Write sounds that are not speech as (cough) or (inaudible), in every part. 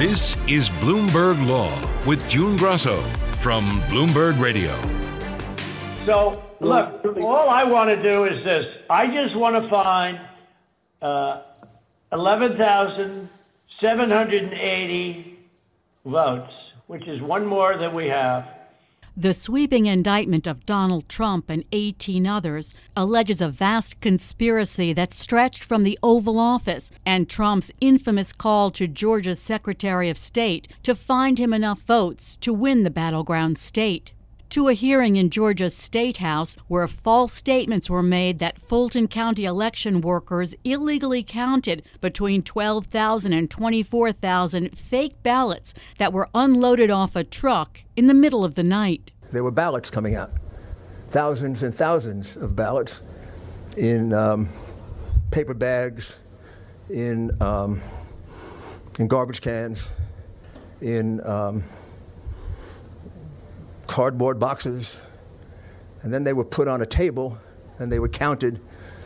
This is Bloomberg Law with June Grasso from Bloomberg Radio. So, look, all I want to do is this. I just want to find uh, 11,780 votes, which is one more than we have. The sweeping indictment of Donald Trump and 18 others alleges a vast conspiracy that stretched from the Oval Office and Trump's infamous call to Georgia's Secretary of State to find him enough votes to win the battleground state to a hearing in Georgia's State House where false statements were made that Fulton County election workers illegally counted between 12,000 and 24,000 fake ballots that were unloaded off a truck in the middle of the night. There were ballots coming out, thousands and thousands of ballots in um, paper bags, in, um, in garbage cans, in um, cardboard boxes, and then they were put on a table and they were counted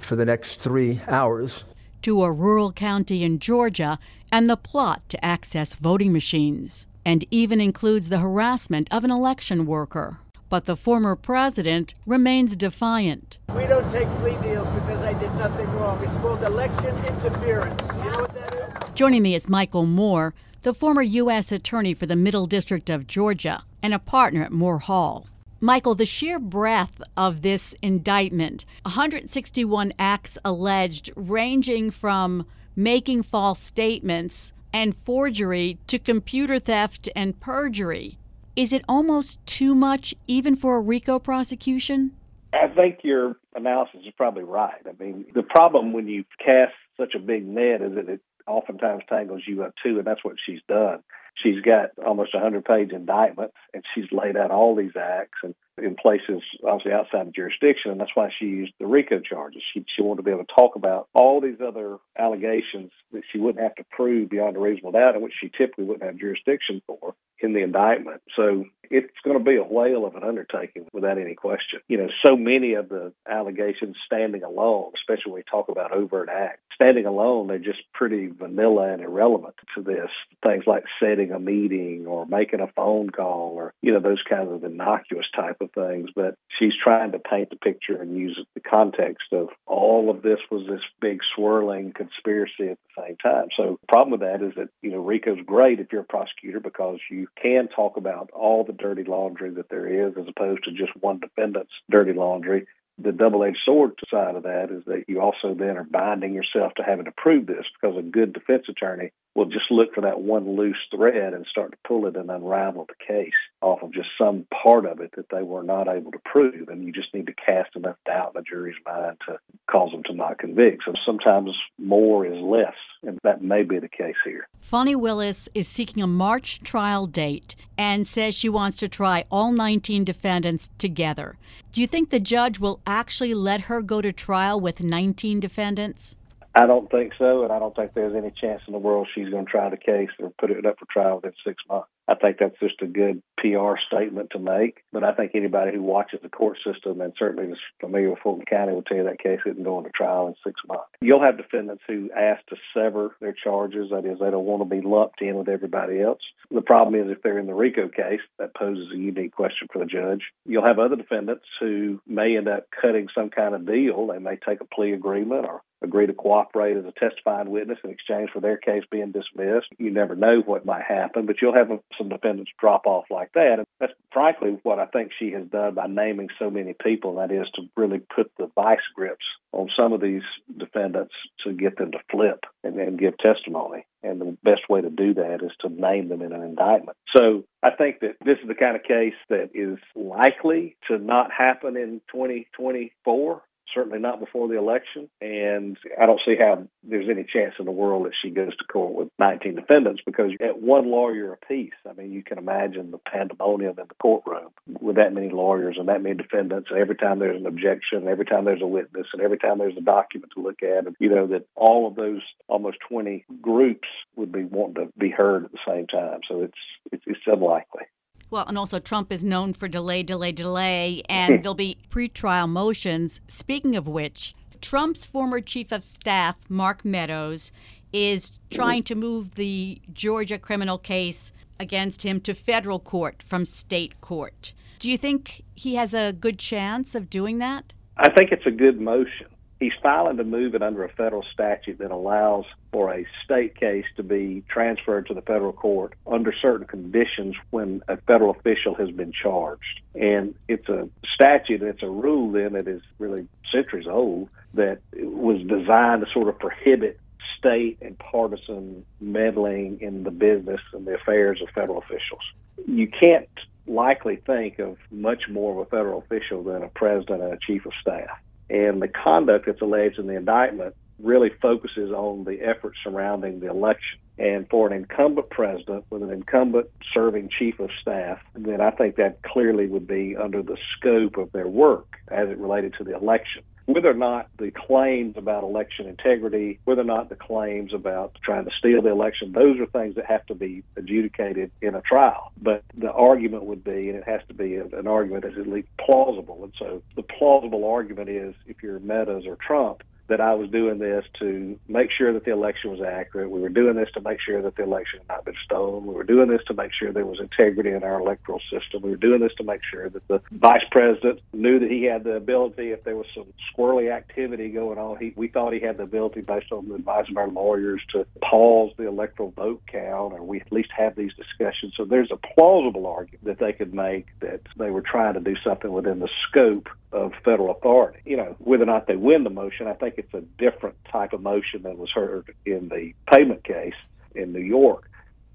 for the next three hours. To a rural county in Georgia and the plot to access voting machines, and even includes the harassment of an election worker. But the former president remains defiant. We don't take plea deals because I did nothing wrong. It's called election interference. You know what that is? Joining me is Michael Moore, the former U.S. Attorney for the Middle District of Georgia and a partner at Moore Hall. Michael, the sheer breadth of this indictment 161 acts alleged, ranging from making false statements and forgery to computer theft and perjury. Is it almost too much, even for a RICO prosecution? I think your analysis is probably right. I mean, the problem when you cast such a big net is that it oftentimes tangles you up too, and that's what she's done. She's got almost a 100 page indictment, and she's laid out all these acts and in places obviously outside the jurisdiction, and that's why she used the RICO charges. She, she wanted to be able to talk about all these other allegations that she wouldn't have to prove beyond a reasonable doubt, and which she typically wouldn't have jurisdiction for in the indictment. So it's going to be a whale of an undertaking without any question. You know, so many of the allegations standing alone, especially when we talk about overt acts, standing alone, they're just pretty vanilla and irrelevant to this. Things like setting a meeting or making a phone call or, you know, those kinds of innocuous type of things. But she's trying to paint the picture and use the context of all of this was this big swirling conspiracy at the same time. So the problem with that is that, you know, RICO's great if you're a prosecutor because you can talk about all the dirty laundry that there is as opposed to just one defendant's dirty laundry the double edged sword side of that is that you also then are binding yourself to having to prove this because a good defense attorney will just look for that one loose thread and start to pull it and unravel the case off of just some part of it that they were not able to prove. And you just need to cast enough doubt in the jury's mind to cause them to not convict. So sometimes more is less, and that may be the case here. Fani Willis is seeking a March trial date and says she wants to try all 19 defendants together. Do you think the judge will actually let her go to trial with 19 defendants? I don't think so, and I don't think there's any chance in the world she's going to try the case or put it up for trial within six months. I think that's just a good PR statement to make. But I think anybody who watches the court system and certainly is familiar with Fulton County will tell you that case isn't going to trial in six months. You'll have defendants who ask to sever their charges. That is, they don't want to be lumped in with everybody else. The problem is if they're in the RICO case, that poses a unique question for the judge. You'll have other defendants who may end up cutting some kind of deal. They may take a plea agreement or agree to cooperate as a testifying witness in exchange for their case being dismissed. You never know what might happen, but you'll have some defendants drop off like that. And that's frankly what I think she has done by naming so many people, and that is to really put the vice grips on some of these defendants to get them to flip and then give testimony. And the best way to do that is to name them in an indictment. So I think that this is the kind of case that is likely to not happen in 2024 certainly not before the election. And I don't see how there's any chance in the world that she goes to court with 19 defendants because at one lawyer apiece, I mean, you can imagine the pandemonium in the courtroom with that many lawyers and that many defendants. And every time there's an objection, every time there's a witness, and every time there's a document to look at, and, you know, that all of those almost 20 groups would be wanting to be heard at the same time. So it's, it's, it's unlikely. Well, and also Trump is known for delay, delay, delay, (laughs) and there'll be pretrial motions. Speaking of which, Trump's former chief of staff, Mark Meadows, is trying to move the Georgia criminal case against him to federal court from state court. Do you think he has a good chance of doing that? I think it's a good motion he's filing to move it under a federal statute that allows for a state case to be transferred to the federal court under certain conditions when a federal official has been charged. And it's a statute, it's a rule then that is really centuries old that was designed to sort of prohibit state and partisan meddling in the business and the affairs of federal officials. You can't likely think of much more of a federal official than a president and a chief of staff. And the conduct that's alleged in the indictment really focuses on the efforts surrounding the election. And for an incumbent president with an incumbent serving chief of staff, then I think that clearly would be under the scope of their work as it related to the election whether or not the claims about election integrity, whether or not the claims about trying to steal the election, those are things that have to be adjudicated in a trial. But the argument would be, and it has to be an argument that's at least plausible. And so the plausible argument is if you're Meadows or Trump, that I was doing this to make sure that the election was accurate. We were doing this to make sure that the election had not been stolen. We were doing this to make sure there was integrity in our electoral system. We were doing this to make sure that the vice president knew that he had the ability, if there was some squirrely activity going on, he, we thought he had the ability, based on the advice of our lawyers, to pause the electoral vote count, or we at least have these discussions. So there's a plausible argument that they could make that they were trying to do something within the scope of federal authority. You know, whether or not they win the motion, I think it's a different type of motion than was heard in the payment case in New York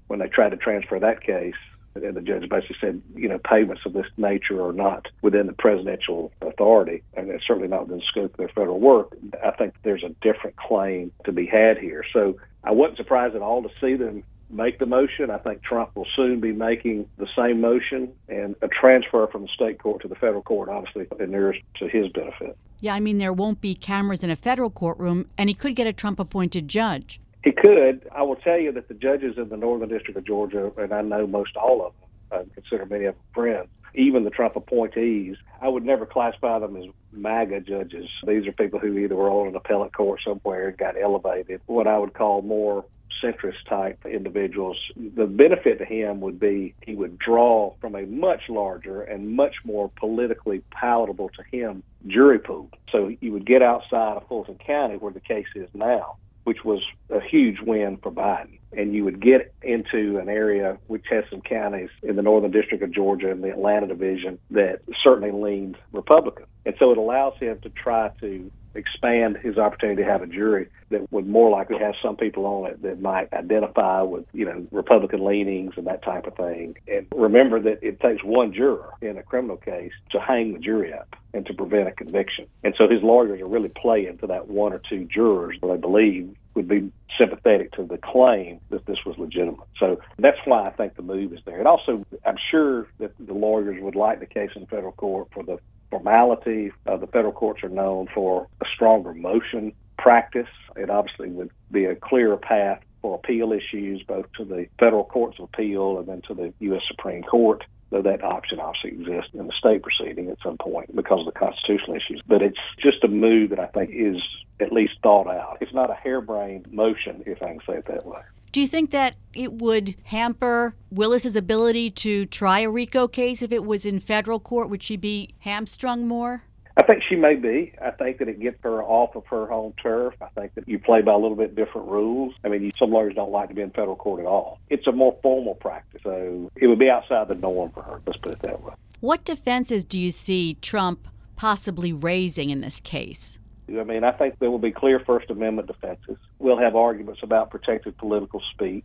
when they tried to transfer that case. And the judge basically said, you know, payments of this nature are not within the presidential authority, and it's certainly not within the scope of their federal work. I think there's a different claim to be had here. So I wasn't surprised at all to see them make the motion. I think Trump will soon be making the same motion, and a transfer from the state court to the federal court obviously inures to his benefit. Yeah, I mean, there won't be cameras in a federal courtroom, and he could get a Trump appointed judge. He could. I will tell you that the judges in the Northern District of Georgia, and I know most all of them, I consider many of them friends, even the Trump appointees, I would never classify them as MAGA judges. These are people who either were on an appellate court somewhere and got elevated, what I would call more centrist type individuals. The benefit to him would be he would draw from a much larger and much more politically palatable to him jury pool. So you would get outside of Fulton County where the case is now, which was a huge win for Biden. And you would get into an area which has some counties in the Northern District of Georgia and the Atlanta division that certainly leaned Republican. And so it allows him to try to expand his opportunity to have a jury that would more likely have some people on it that might identify with, you know, Republican leanings and that type of thing. And remember that it takes one juror in a criminal case to hang the jury up and to prevent a conviction. And so his lawyers are really playing to that one or two jurors that they believe would be sympathetic to the claim that this was legitimate. So that's why I think the move is there. And also, I'm sure that the lawyers would like the case in federal court for the formality. The federal courts are known for stronger motion practice. It obviously would be a clearer path for appeal issues, both to the federal courts of appeal and then to the U.S. Supreme Court. Though that option obviously exists in the state proceeding at some point because of the constitutional issues. But it's just a move that I think is at least thought out. It's not a harebrained motion, if I can say it that way. Do you think that it would hamper Willis's ability to try a RICO case if it was in federal court? Would she be hamstrung more? I think she may be. I think that it gets her off of her home turf. I think that you play by a little bit different rules. I mean, you, some lawyers don't like to be in federal court at all. It's a more formal practice, so it would be outside the norm for her. Let's put it that way. What defenses do you see Trump possibly raising in this case? I mean, I think there will be clear First Amendment defenses. We'll have arguments about protected political speech.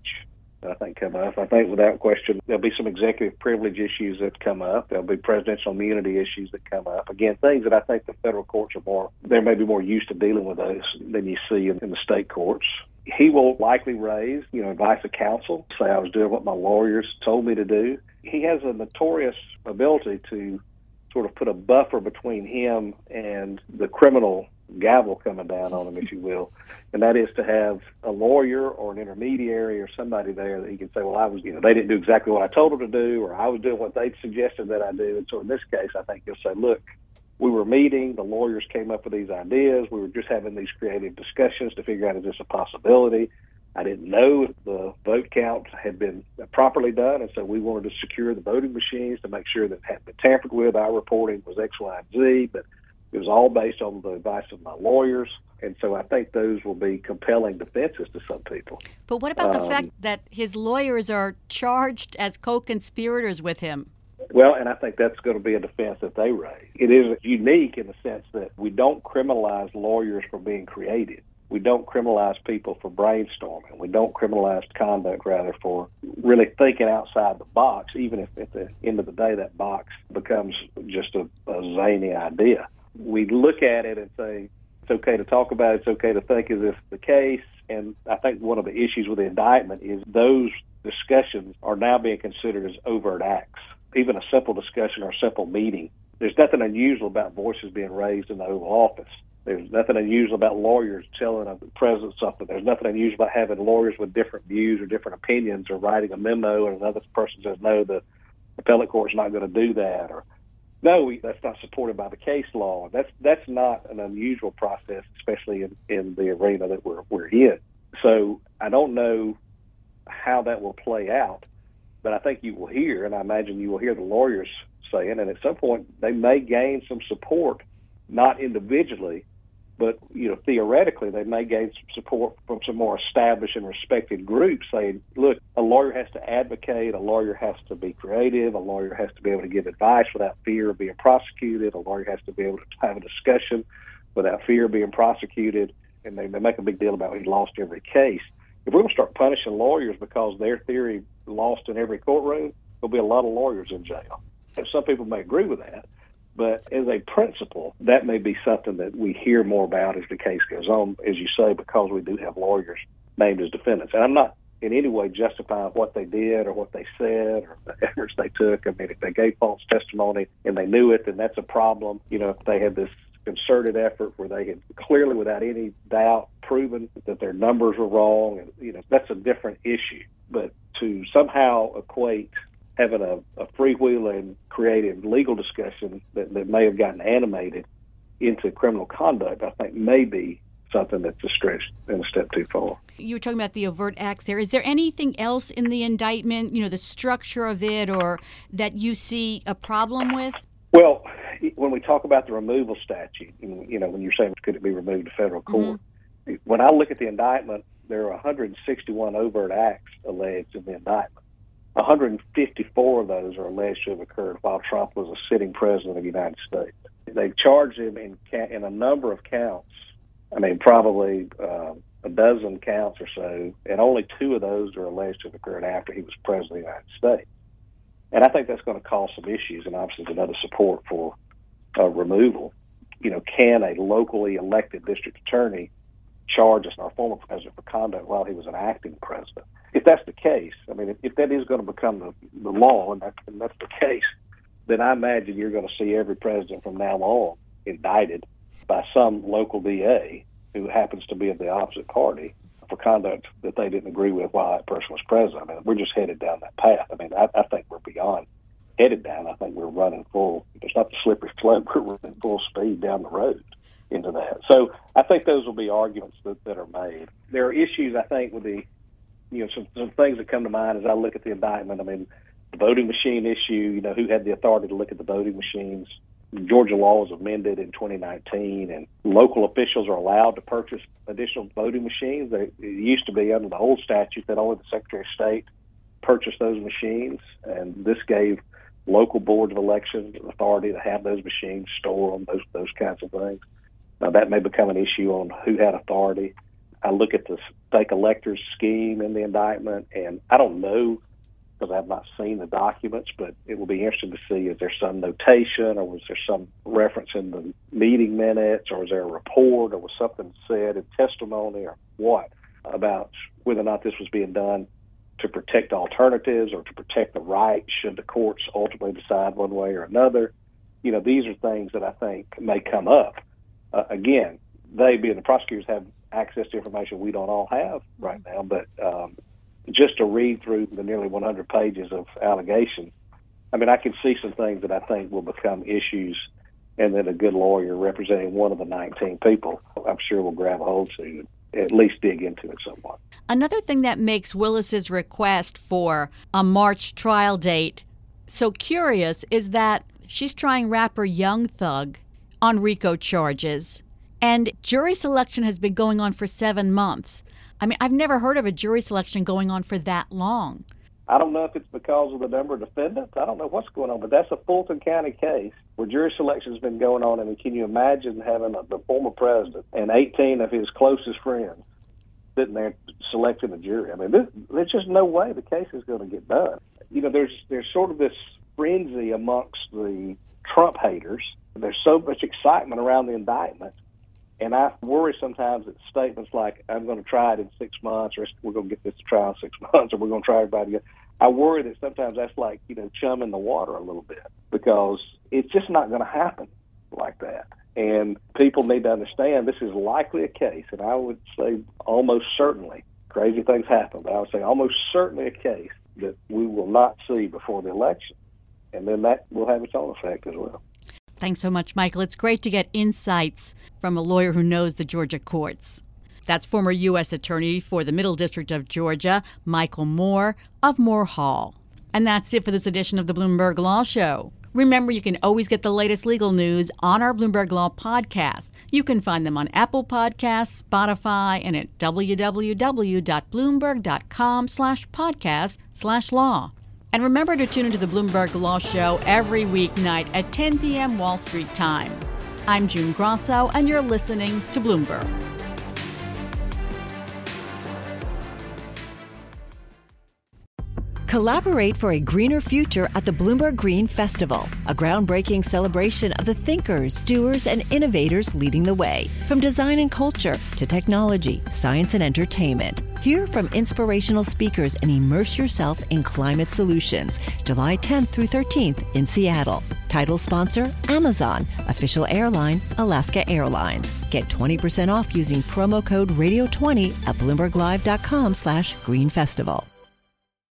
I think come up. I think without question there'll be some executive privilege issues that come up. There'll be presidential immunity issues that come up. Again, things that I think the federal courts are more they may be more used to dealing with those than you see in, in the state courts. He will likely raise, you know, advice of counsel, say I was doing what my lawyers told me to do. He has a notorious ability to sort of put a buffer between him and the criminal gavel coming down on him, if you will, and that is to have a lawyer or an intermediary or somebody there that he can say, well, I was, you know, they didn't do exactly what I told them to do, or I was doing what they suggested that I do. And so in this case, I think he'll say, look, we were meeting, the lawyers came up with these ideas, we were just having these creative discussions to figure out is this a possibility. I didn't know the vote count had been properly done, and so we wanted to secure the voting machines to make sure that it hadn't been tampered with. Our reporting was X, Y, and Z, but it was all based on the advice of my lawyers. And so I think those will be compelling defenses to some people. But what about the Um, fact that his lawyers are charged as co conspirators with him? Well, and I think that's going to be a defense that they raise. It is unique in the sense that we don't criminalize lawyers for being creative. We don't criminalize people for brainstorming. We don't criminalize conduct, rather, for really thinking outside the box, even if at the end of the day that box becomes just a, a zany idea. We look at it and say, it's okay to talk about it, it's okay to think as if the case. And I think one of the issues with the indictment is those discussions are now being considered as overt acts. Even a simple discussion or a simple meeting. There's nothing unusual about voices being raised in the Oval Office. There's nothing unusual about lawyers telling the president something. There's nothing unusual about having lawyers with different views or different opinions or writing a memo and another person says, no, the appellate court's not going to do that. Or, no, we, that's not supported by the case law. That's that's not an unusual process, especially in, in the arena that we're we're in. So I don't know how that will play out, but I think you will hear, and I imagine you will hear the lawyers saying, and at some point they may gain some support, not individually, but you know theoretically they may gain some support from some more established and respected groups saying, look, a lawyer has to advocate, a lawyer has to be creative, a lawyer has to be able to give advice without fear of being prosecuted, a lawyer has to be able to have a discussion without fear of being prosecuted, and they, they make a big deal about he lost every case. If we're going to start punishing lawyers because their theory lost in every courtroom, there'll be a lot of lawyers in jail. And some people may agree with that, but as a principle, that may be something that we hear more about as the case goes on, as you say, because we do have lawyers named as defendants. And I'm not in any way justifying what they did or what they said or the (laughs) efforts they took. I mean, if they gave false testimony and they knew it, then that's a problem. You know, if they had this concerted effort where they had clearly, without any doubt, proven that their numbers were wrong, and you know, that's a different issue. But to somehow equate having a, a freewheeling, creative legal discussion that, that may have gotten animated into criminal conduct, I think may be something that's a stretch and a step too far. You were talking about the overt acts there. Is there anything else in the indictment, you know, the structure of it, or that you see a problem with? Well, when we talk about the removal statute, you know, when you're saying could it be removed to federal court, mm-hmm. when I look at the indictment, there are 161 overt acts alleged in the indictment. 154 of those are alleged to have occurred while Trump was a sitting president of the United States. They charged him in in a number of counts. I mean, probably uh, a dozen counts or so, and only two of those are alleged to have occurred after he was president of the United States. And I think that's going to cause some issues, and obviously another support for uh, removal. You know, can a locally elected district attorney charge our former president for conduct while he was an acting president? If that's the case, I mean, if, if that is going to become the, the law, and, that, and that's the case, then I imagine you're going to see every president from now on indicted by some local DA who happens to be of the opposite party for conduct that they didn't agree with while that person was president. I mean, we're just headed down that path. I mean, I, I think we're beyond headed down. I think we're running full. It's not the slippery slope. (laughs) We're running full speed down the road into that. So I think those will be arguments that, that are made. There are issues, I think, with the, you know, some, some things that come to mind as I look at the indictment. I mean, the voting machine issue, you know, who had the authority to look at the voting machines? Georgia law was amended in 2019, and local officials are allowed to purchase additional voting machines. It used to be under the old statute that only the Secretary of State purchased those machines, and this gave local boards of elections authority to have those machines, store them, those those kinds of things. Now that may become an issue on who had authority. I look at the fake electors scheme in the indictment, and I don't know because I have not seen the documents, but it will be interesting to see is there some notation or was there some reference in the meeting minutes or was there a report or was something said in testimony or what about whether or not this was being done to protect alternatives or to protect the right should the courts ultimately decide one way or another. You know, these are things that I think may come up. Uh, again, they being the prosecutors have access to information we don't all have right now, but um, just to read through the nearly 100 pages of allegations, I mean, I can see some things that I think will become issues, and that a good lawyer representing one of the 19 people, I'm sure, will grab a hold to at least dig into it somewhat. Another thing that makes Willis's request for a March trial date so curious is that she's trying rapper Young Thug on RICO charges, and jury selection has been going on for seven months. I mean, I've never heard of a jury selection going on for that long. I don't know if it's because of the number of defendants. I don't know what's going on, but that's a Fulton County case where jury selection has been going on. I mean, can you imagine having a, the former president and 18 of his closest friends sitting there selecting a jury? I mean, this, there's just no way the case is going to get done. You know, there's there's sort of this frenzy amongst the Trump haters. There's so much excitement around the indictment and I worry sometimes that statements like, I'm going to try it in six months, or we're going to get this to trial in six (laughs) months, or we're going to try everybody again. I worry that sometimes that's like, you know, chum in the water a little bit because it's just not going to happen like that. And people need to understand this is likely a case, and I would say almost certainly, crazy things happen, but I would say almost certainly a case that we will not see before the election. And then that will have its own effect as well. Thanks so much, Michael. It's great to get insights from a lawyer who knows the Georgia courts. That's former U.S. Attorney for the Middle District of Georgia, Michael Moore of Moore Hall. And that's it for this edition of the Bloomberg Law Show. Remember, you can always get the latest legal news on our Bloomberg Law podcast. You can find them on Apple Podcasts, Spotify, and at www.bloomberg.com slash podcast slash law. And remember to tune into the Bloomberg Law Show every weeknight at 10 p.m. Wall Street time. I'm June Grasso, and you're listening to Bloomberg. Collaborate for a greener future at the Bloomberg Green Festival, a groundbreaking celebration of the thinkers, doers, and innovators leading the way, from design and culture to technology, science, and entertainment. Hear from inspirational speakers and immerse yourself in climate solutions. July 10th through 13th in Seattle. Title sponsor Amazon. Official airline Alaska Airlines. Get 20% off using promo code radio20 at bloomberglive.com slash green festival.